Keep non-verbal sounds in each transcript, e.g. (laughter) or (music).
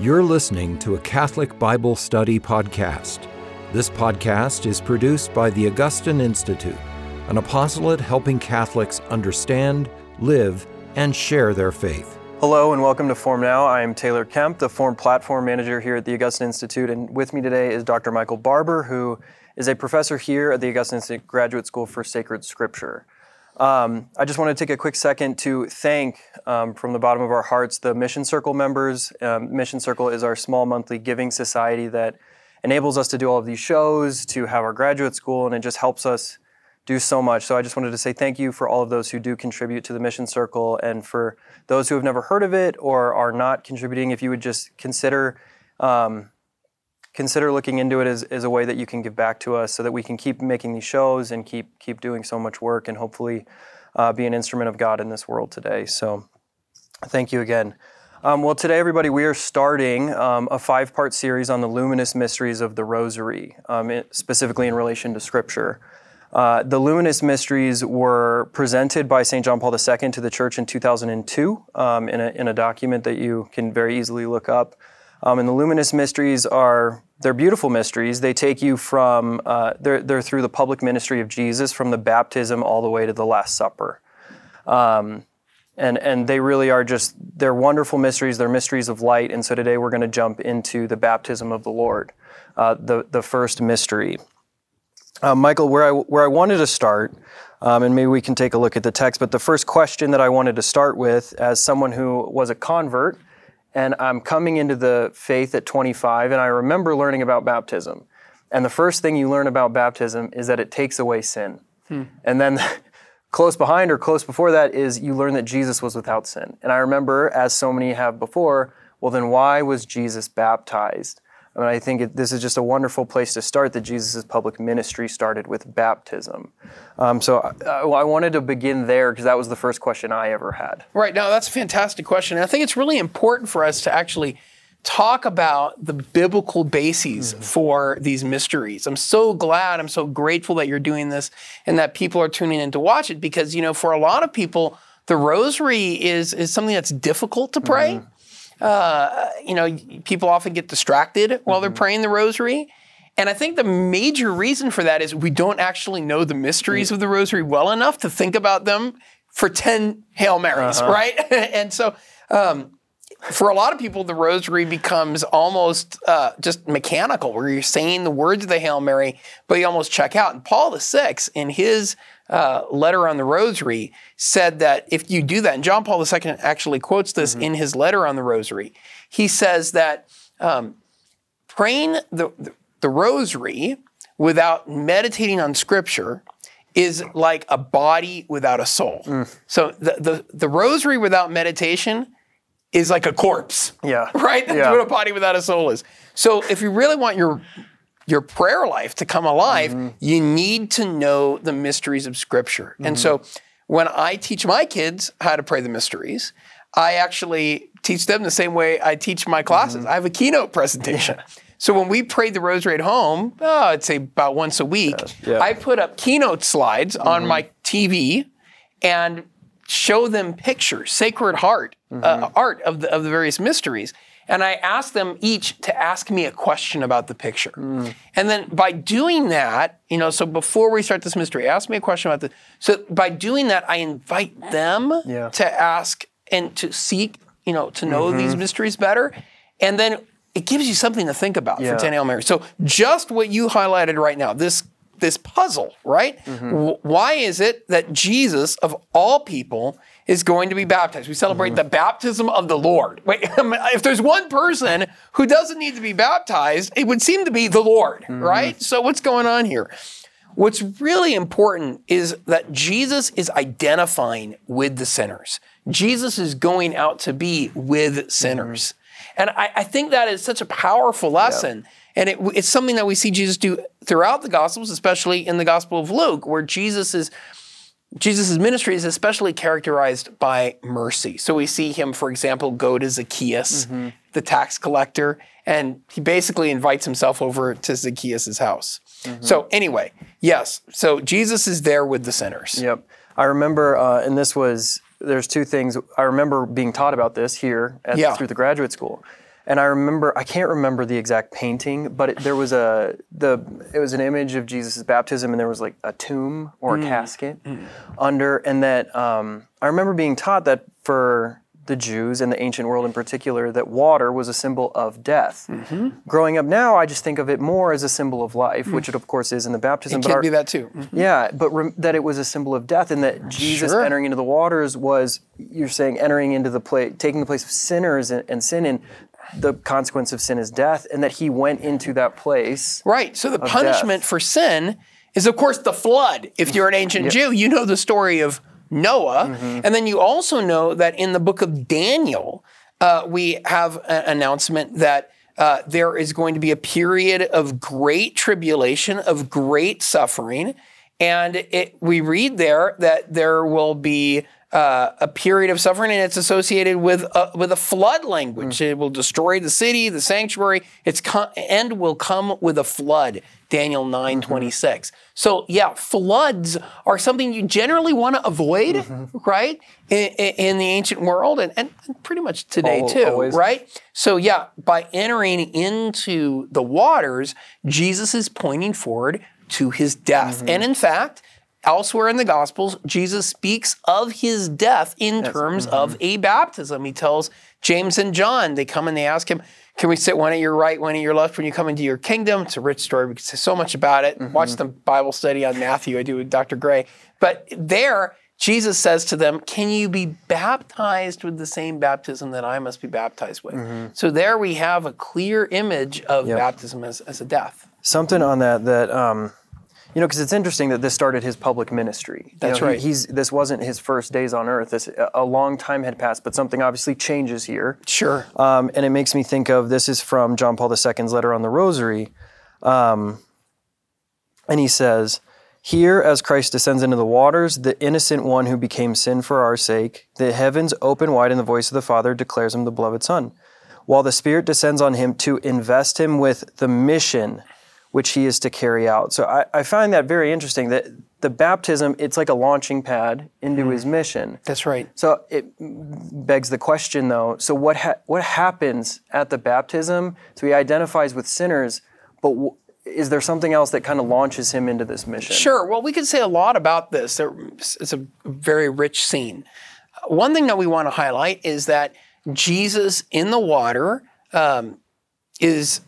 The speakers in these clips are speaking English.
You're listening to a Catholic Bible Study podcast. This podcast is produced by the Augustine Institute, an apostolate helping Catholics understand, live, and share their faith. Hello and welcome to Formed Now. I am Taylor Kemp, the Formed Platform Manager here at the Augustine Institute, and with me today is Dr. Michael Barber, who is a professor here at the Augustine Institute Graduate School for Sacred Scripture. Um, I just want to take a quick second to thank, um, from the bottom of our hearts, the Mission Circle members. Um, Mission Circle is our small monthly giving society that enables us to do all of these shows, to have our graduate school, and it just helps us do so much. So I just wanted to say thank you for all of those who do contribute to the Mission Circle, and for those who have never heard of it or are not contributing, if you would just consider um, consider looking into it as, as a way that you can give back to us so that we can keep making these shows and keep keep doing so much work and hopefully uh, be an instrument of God in this world today. So thank you again. Um, well, today, everybody, we are starting um, a five part series on the luminous mysteries of the Rosary, um, it, specifically in relation to Scripture. Uh, the luminous mysteries were presented by St. John Paul II to the church in 2002 um, in, a, in a document that you can very easily look up. Um, and the luminous mysteries are they're beautiful mysteries. They take you from uh, they're they're through the public ministry of Jesus from the baptism all the way to the Last Supper, um, and and they really are just they're wonderful mysteries. They're mysteries of light. And so today we're going to jump into the baptism of the Lord, uh, the the first mystery. Uh, Michael, where I where I wanted to start. Um, and maybe we can take a look at the text. But the first question that I wanted to start with, as someone who was a convert, and I'm coming into the faith at 25, and I remember learning about baptism. And the first thing you learn about baptism is that it takes away sin. Hmm. And then (laughs) close behind or close before that is you learn that Jesus was without sin. And I remember, as so many have before, well, then why was Jesus baptized? I mean, I think it, this is just a wonderful place to start that Jesus' public ministry started with baptism. Um, so I, I, wanted to begin there because that was the first question I ever had. Right. Now, that's a fantastic question. And I think it's really important for us to actually talk about the biblical bases mm-hmm. for these mysteries. I'm so glad, I'm so grateful that you're doing this and that people are tuning in to watch it because, you know, for a lot of people, the rosary is, is something that's difficult to pray. Mm-hmm uh, you know, people often get distracted while mm-hmm. they're praying the rosary. And I think the major reason for that is we don't actually know the mysteries mm-hmm. of the rosary well enough to think about them for 10 Hail Marys, uh-huh. right? (laughs) and so, um, for a lot of people, the rosary becomes almost uh, just mechanical, where you're saying the words of the Hail Mary, but you almost check out. And Paul VI, in his uh, letter on the rosary said that if you do that, and John Paul II actually quotes this mm-hmm. in his letter on the rosary, he says that um, praying the, the, the rosary without meditating on scripture is like a body without a soul. Mm. So the, the, the rosary without meditation is like a corpse. Yeah. Right? That's yeah. what a body without a soul is. So if you really want your your prayer life to come alive, mm-hmm. you need to know the mysteries of Scripture. Mm-hmm. And so when I teach my kids how to pray the mysteries, I actually teach them the same way I teach my classes. Mm-hmm. I have a keynote presentation. So when we pray the rosary at home, oh, I'd say about once a week, yeah. I put up keynote slides on mm-hmm. my TV and show them pictures, sacred heart, uh, mm-hmm. art of the, of the various mysteries. And I asked them each to ask me a question about the picture. Mm. And then by doing that, you know, so before we start this mystery, ask me a question about the. So by doing that, I invite them yeah. to ask and to seek, you know, to know mm-hmm. these mysteries better. And then it gives you something to think about yeah. for 10 Hail Mary. So just what you highlighted right now, this this puzzle, right? Mm-hmm. W- why is it that Jesus, of all people, is going to be baptized. We celebrate mm-hmm. the baptism of the Lord. Wait, (laughs) if there's one person who doesn't need to be baptized, it would seem to be the Lord, mm-hmm. right? So what's going on here? What's really important is that Jesus is identifying with the sinners. Jesus is going out to be with sinners. Mm-hmm. And I, I, think that is such a powerful lesson. Yep. And it, it's something that we see Jesus do throughout the Gospels, especially in the Gospel of Luke, where Jesus is Jesus' ministry is especially characterized by mercy. So we see him, for example, go to Zacchaeus, mm-hmm. the tax collector, and he basically invites himself over to Zacchaeus' house. Mm-hmm. So, anyway, yes, so Jesus is there with the sinners. Yep. I remember, uh, and this was, there's two things. I remember being taught about this here at, yeah. through the graduate school. And I remember I can't remember the exact painting, but it, there was a the it was an image of Jesus' baptism, and there was like a tomb or a mm. casket mm. under, and that um, I remember being taught that for the Jews and the ancient world in particular, that water was a symbol of death. Mm-hmm. Growing up now, I just think of it more as a symbol of life, which it of course is in the baptism. Can't our- be that too. Mm-hmm. yeah, but rem- that it was a symbol of death, and that Jesus Sure. entering into the waters was, you're saying, entering into the place, taking the place of sinners and, and sin, and the consequence of sin is death, and that he went into that place. Right. So the punishment death. for sin is, of course, the flood. If you're an ancient Jew, you know the story of Noah. Mm-hmm. And then you also know that in the book of Daniel, uh, we have an announcement that uh, there is going to be a period of great tribulation, of great suffering. And it, we read there that there will be uh, a period of suffering, and it's associated with a, with a flood language. It will destroy the city, the sanctuary. Its end will come with a flood. Daniel nine twenty six. So yeah, floods are something you generally want to avoid, right? In, in- the ancient world, and, and pretty much today Al- too, always. right? So yeah, by entering into the waters, Jesus is pointing forward to his death, Mm-hmm. and in fact. Elsewhere in the Gospels, Jesus speaks of his death in terms Mm-hmm. of a baptism. He tells James and John, they come and they ask him, Can we sit one at your right, one at your left when you come into your kingdom? It's a rich story. We could say so much about it. Mm-hmm. Watch the Bible study on Matthew I do with Dr. Gray. But there, Jesus says to them, Can you be baptized with the same baptism that I must be baptized with? Mm-hmm. So there we have a clear image of baptism as, as a death. Something on that that um, you know, because it's interesting that this started his public ministry. You That's know, he- right. he's this wasn't his first days on earth. This a a long time had passed, but something obviously changes here. Sure. Um, and it makes me think of this is from John Paul II's letter on the Rosary. Um, and he says, Here, as Christ descends into the waters, the innocent one who became sin for our sake, the heavens open wide, and the voice of the Father declares him the beloved Son, while the Spirit descends on him to invest him with the mission which he is to carry out. So I, I find that very interesting that the baptism, it's like a launching pad into his mission. That's right. So it begs the question, though. So what ha- what happens at the baptism? So he identifies with sinners, but w- is there something else that kind of launches him into this mission? Sure. Well, we could say a lot about this. It's a very rich scene. One thing that we want to highlight is that Jesus in the water um, is,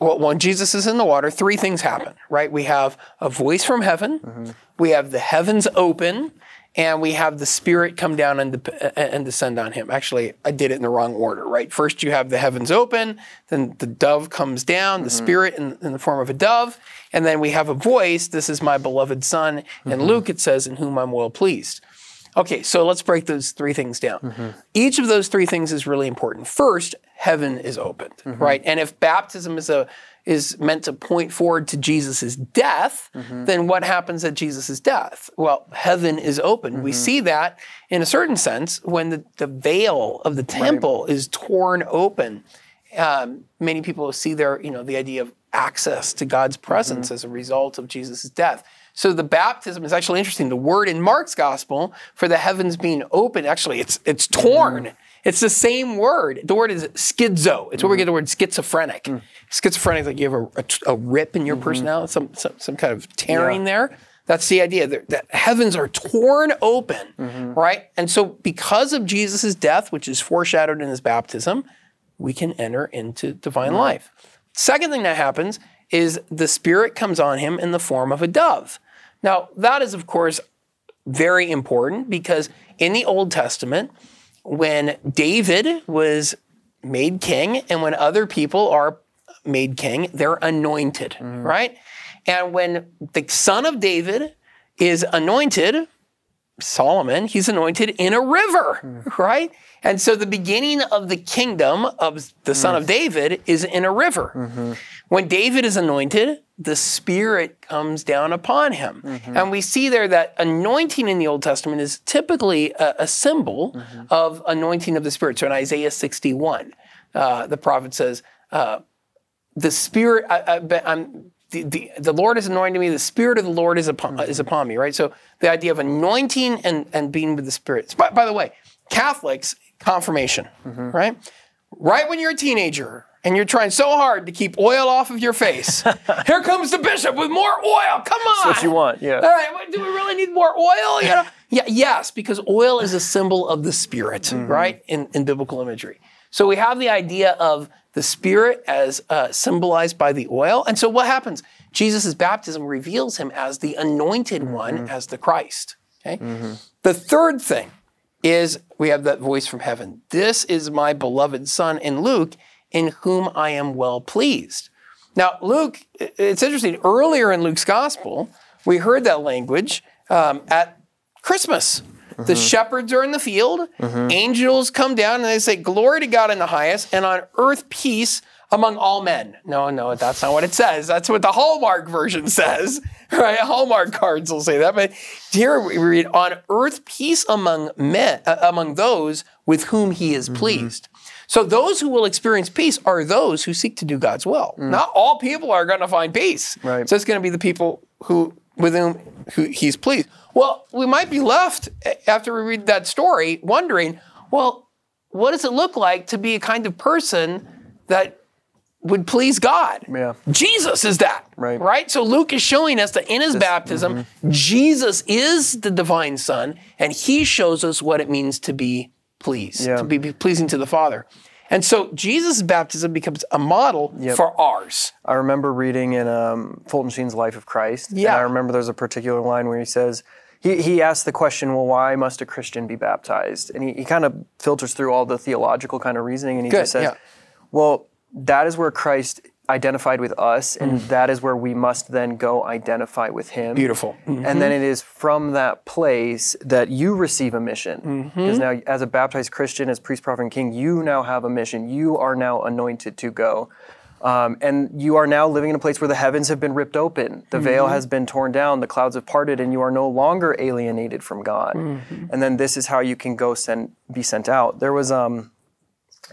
well, when Jesus is in the water, three things happen, right? We have a voice from heaven, mm-hmm. we have the heavens open, and we have the Spirit come down and, dep- and descend on him. Actually, I did it in the wrong order, right? First, you have the heavens open, then the dove comes down, the mm-hmm. Spirit in, in the form of a dove, and then we have a voice. This is my beloved Son. In mm-hmm. Luke, it says, "In whom I'm well pleased." Okay, so let's break those three things down. Mm-hmm. Each of those three things is really important. First, heaven is opened, mm-hmm. right? And if baptism is a is meant to point forward to Jesus' death, mm-hmm. then what happens at Jesus' death? Well, heaven is open. We see that in a certain sense when the, the veil of the temple is torn open. Um, many people see their, you know, the idea of access to God's presence as a result of Jesus' death. So the baptism is actually interesting. The word in Mark's gospel for the heavens being open, actually, it's it's torn. Mm-hmm. It's the same word. The word is schizo. It's where we mm-hmm. get the word schizophrenic. Mm. Schizophrenic, is like you have a, a, a rip in your mm-hmm. personality, some, some some kind of tearing there. That's the idea that, that heavens are torn open, right? And so, because of Jesus' death, which is foreshadowed in his baptism, we can enter into divine life. Second thing that happens is the Spirit comes on him in the form of a dove. Now, that is, of course, very important because in the Old Testament, when David was made king and when other people are made king, they're anointed, mm-hmm. right? And when the son of David is anointed, Solomon, he's anointed in a river, mm. right? And so the beginning of the kingdom of the son of mm. David is in a river. Mm-hmm. When David is anointed, the Spirit comes down upon him. And we see there that anointing in the Old Testament is typically a, a symbol of anointing of the Spirit. So in Isaiah 61, uh, the prophet says, uh, the Spirit, I, I, the, the, the Lord has anointed me, the Spirit of the Lord is upon, is upon me, right? So the idea of anointing and, and being with the Spirit. By, by the way, Catholics, confirmation, right? right when you're a teenager and you're trying so hard to keep oil off of your face, (laughs) here comes the bishop with more oil. Come on. That's what you want, yeah. All right, what, do we really need more oil? You know? (laughs) yeah, yes, because oil is a symbol of the spirit, Mm-hmm. right? In, in biblical imagery. So we have the idea of the spirit as uh, symbolized by the oil. And so what happens? Jesus' baptism reveals him as the anointed Mm-hmm. one, as the Christ. Okay? The third thing is we have that voice from heaven. This is my beloved son in Luke, in whom I am well pleased. Now, Luke, it's interesting. Earlier in Luke's gospel, we heard that language um, at Christmas. The shepherds are in the field, angels come down and they say, Glory to God in the highest, and on earth peace among all men. No, no, that's not what it says. That's what the Hallmark version says, (laughs) right? Hallmark cards will say that. But here we read, On earth peace among men, uh, among those with whom he is pleased. So those who will experience peace are those who seek to do God's will. Mm. Not all people are going to find peace. Right. So it's going to be the people who with whom who he's pleased. Well, we might be left eh, after we read that story wondering, well, what does it look like to be a kind of person that would please God? Yeah. Jesus is that. Right. Right? So Luke is showing us that in his baptism, mm-hmm. Jesus is the divine son, and he shows us what it means to be pleased, Yeah. to be pleasing to the Father. And so Jesus' baptism becomes a model for ours. I remember reading in um, Fulton Sheen's Life of Christ. Yeah. And I remember there's a particular line where he says, he, he asks the question, well, why must a Christian be baptized? And he, he kind of filters through all the theological kind of reasoning and he Good, just says, yeah. well, that is where Christ identified with us, and that is where we must then go identify with him. Mm. Beautiful. Mm-hmm. And then it is from that place that you receive a mission. Mm-hmm. Because now, as a baptized Christian, as priest, prophet, and king, you now have a mission. You are now anointed to go. Um, and you are now living in a place where the heavens have been ripped open, the veil Mm-hmm. has been torn down, the clouds have parted, and you are no longer alienated from God. Mm-hmm. And then this is how you can go send, be sent out. There was, um,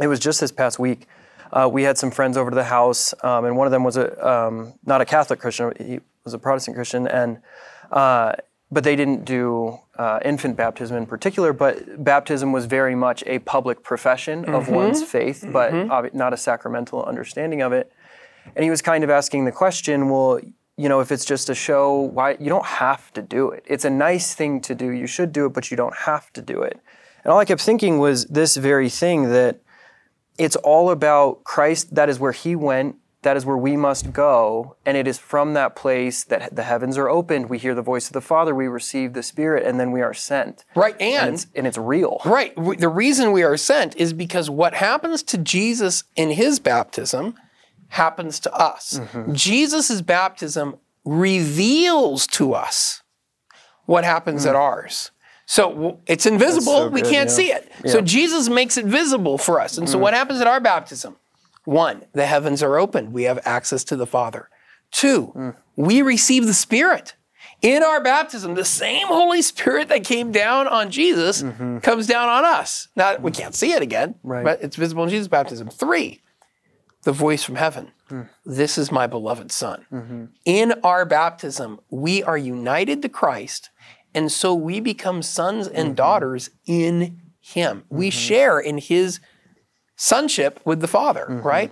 it was just this past week. Uh, we had some friends over to the house, um, and one of them was a um, not a Catholic Christian; he was a Protestant Christian, and uh, but they didn't do uh, infant baptism in particular. But baptism was very much a public profession of one's faith, but obvi- not a sacramental understanding of it. And he was kind of asking the question, well, you know, if it's just a show, why you don't have to do it. It's a nice thing to do. You should do it, but you don't have to do it. And all I kept thinking was this very thing that it's all about Christ. That is where He went. That is where we must go. And it is from that place that the heavens are opened. We hear the voice of the Father. We receive the Spirit, and then we are sent. Right. And And it's, and it's real. Right. The reason we are sent is because what happens to Jesus in his baptism happens to us. Mm-hmm. Jesus' baptism reveals to us what happens at ours. So it's invisible, Mm. so we good, can't yeah. see it. So Jesus makes it visible for us. And so Mm. what happens at our baptism? One, the heavens are opened. We have access to the Father. Two, Mm. we receive the Spirit. In our baptism, the same Holy Spirit that came down on Jesus comes down on us. Now, we can't see it again, Mm-hmm. Right. but it's visible in Jesus' baptism. Three, the voice from heaven. Hmm. This is my beloved Son. Mm-hmm. In our baptism, we are united to Christ, and so we become sons and Mm-hmm. daughters in Him. We share in His sonship with the Father, Mm-hmm. right?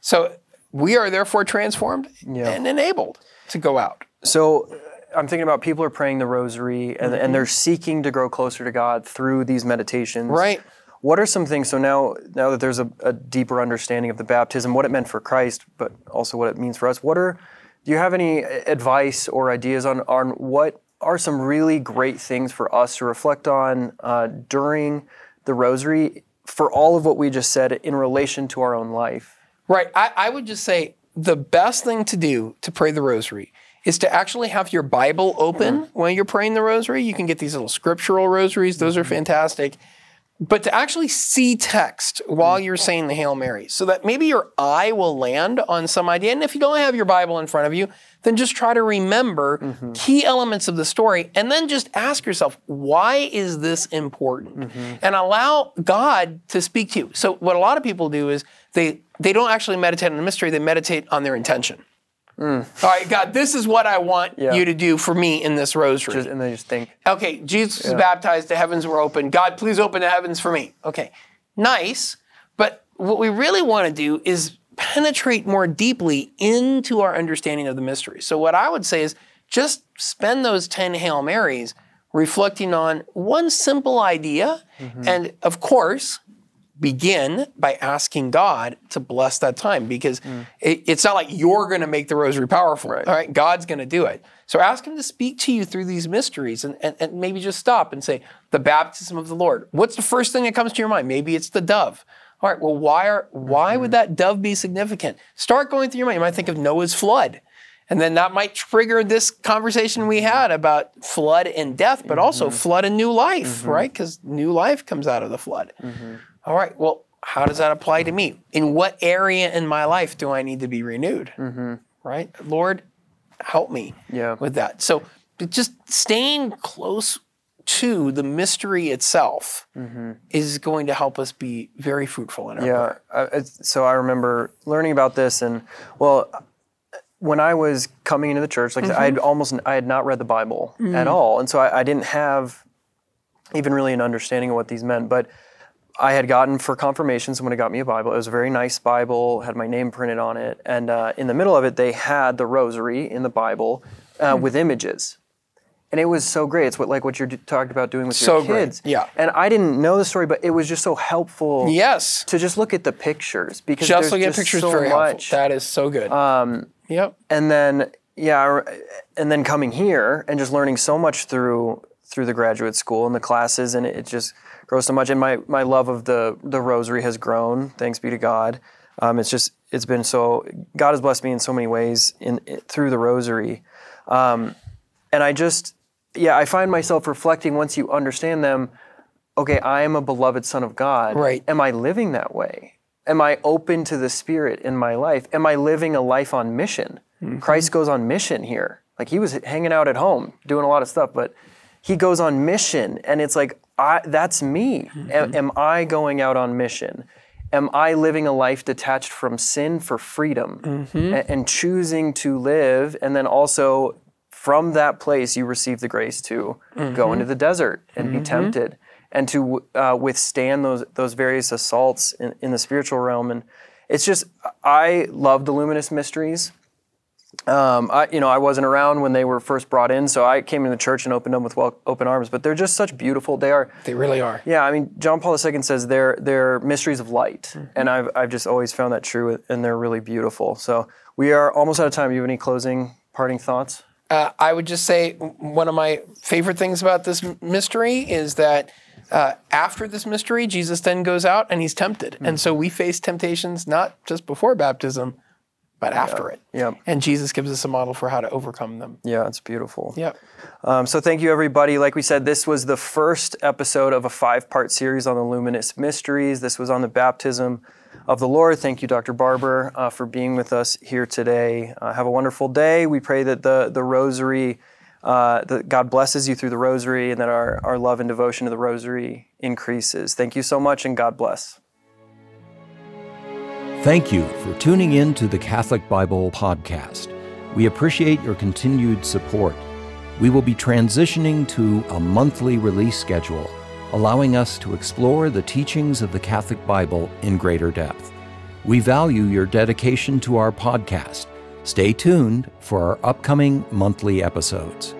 So we are therefore transformed Yeah. and enabled to go out. So uh, I'm thinking about people are praying the rosary and, and they're seeking to grow closer to God through these meditations. Right. What are some things? So now, now that there's a, a deeper understanding of the baptism, what it meant for Christ, but also what it means for us. What are? Do you have any advice or ideas on on what are some really great things for us to reflect on uh, during the rosary for all of what we just said in relation to our own life? Right. I, I would just say the best thing to do to pray the rosary is to actually have your Bible open when you're praying the rosary. You can get these little scriptural rosaries, those are fantastic. But to actually see text while you're mm. saying the Hail Mary, so that maybe your eye will land on some idea. And if you don't have your Bible in front of you, then just try to remember mm-hmm. key elements of the story and then just ask yourself, why is this important? Mm-hmm. And allow God to speak to you. So what a lot of people do is they they don't actually meditate on the mystery, they meditate on their intention. All right, God, this is what I want Yeah. you to do for me in this rosary. Just, and they just think, Okay, Jesus was baptized, the heavens were open. God, please open the heavens for me. Okay, nice, but what we really want to do is penetrate more deeply into our understanding of the mystery. So, what I would say is just spend those 10 Hail Marys reflecting on one simple idea. Mm-hmm. And of course, begin by asking God to bless that time because mm. it, it's not like you're going to make the rosary powerful. Right. All right, God's going to do it. So ask Him to speak to you through these mysteries and, and, and maybe just stop and say, the baptism of the Lord. What's the first thing that comes to your mind? Maybe it's the dove. All right, well, why, are, why mm-hmm. would that dove be significant? Start going through your mind. You might think of Noah's flood. And then that might trigger this conversation we had about flood and death, but mm-hmm. also flood and new life, mm-hmm. right? Because new life comes out of the flood. Mm-hmm. All right, well, how does that apply to me? In what area in my life do I need to be renewed? Mm-hmm. Right? Lord, help me yeah. with that. So just staying close to the mystery itself mm-hmm. is going to help us be very fruitful in our yeah. Uh, so I remember learning about this, and well, when I was coming into the church, like mm-hmm. I had almost I had not read the Bible mm-hmm. at all, and so I, I, didn't have even really an understanding of what these meant. But I had gotten for confirmation, someone had got me a Bible. It was a very nice Bible, had my name printed on it, and uh, in the middle of it, they had the Rosary in the Bible uh, mm-hmm. with images and it was so great. It's what like what you're talking about doing with so your kids. Great. Yeah. And I didn't know the story, but it was just so helpful. Yes. To just look at the pictures because just look at pictures so very much. helpful. That is so good. Um, yep. And then yeah, and then coming here and just learning so much through through the graduate school and the classes, and it just grows so much. And my my love of the the rosary has grown. Thanks be to God. Um, it's just it's been so God has blessed me in so many ways in, in through the rosary. Um, and I just yeah, I find myself reflecting once you understand them, okay, I am a beloved son of God. Right. Am I living that way? Am I open to the Spirit in my life? Am I living a life on mission? Mm-hmm. Christ goes on mission here. Like he was hanging out at home doing a lot of stuff, but he goes on mission, and it's like, I, that's me. Mm-hmm. Am, am I going out on mission? Am I living a life detached from sin for freedom mm-hmm. and, and choosing to live, and then also from that place you receive the grace to mm-hmm. go into the desert and mm-hmm. be tempted and to uh, withstand those those various assaults in, in, the spiritual realm and it's just i love the luminous mysteries um, I, you know, I wasn't around when they were first brought in, so I came into the church and opened them with well, open arms. But they're just such beautiful. They are. They really are. Yeah, I mean, John Paul II says they're they're mysteries of light, mm-hmm. and I've I've just always found that true, and they're really beautiful. So we are almost out of time. Do you have any closing parting thoughts? Uh, I would just say one of my favorite things about this mystery is that uh, after this mystery, Jesus then goes out and he's tempted. Mm-hmm. And so we face temptations not just before baptism, but after yeah. it. Yeah. And Jesus gives us a model for how to overcome them. Yeah, it's beautiful. Yeah. Um, so thank you, everybody. Like we said, this was the first episode of a five part series on the luminous mysteries. This was on the baptism of the Lord. Thank you, Dr. Barber, uh, for being with us here today. Uh, have a wonderful day. We pray that the, the rosary, uh, that God blesses you through the rosary and that our, our love and devotion to the rosary increases. Thank you so much and God bless. Thank you for tuning in to the Catholic Bible Podcast. We appreciate your continued support. We will be transitioning to a monthly release schedule allowing us to explore the teachings of the Catholic Bible in greater depth. We value your dedication to our podcast. Stay tuned for our upcoming monthly episodes.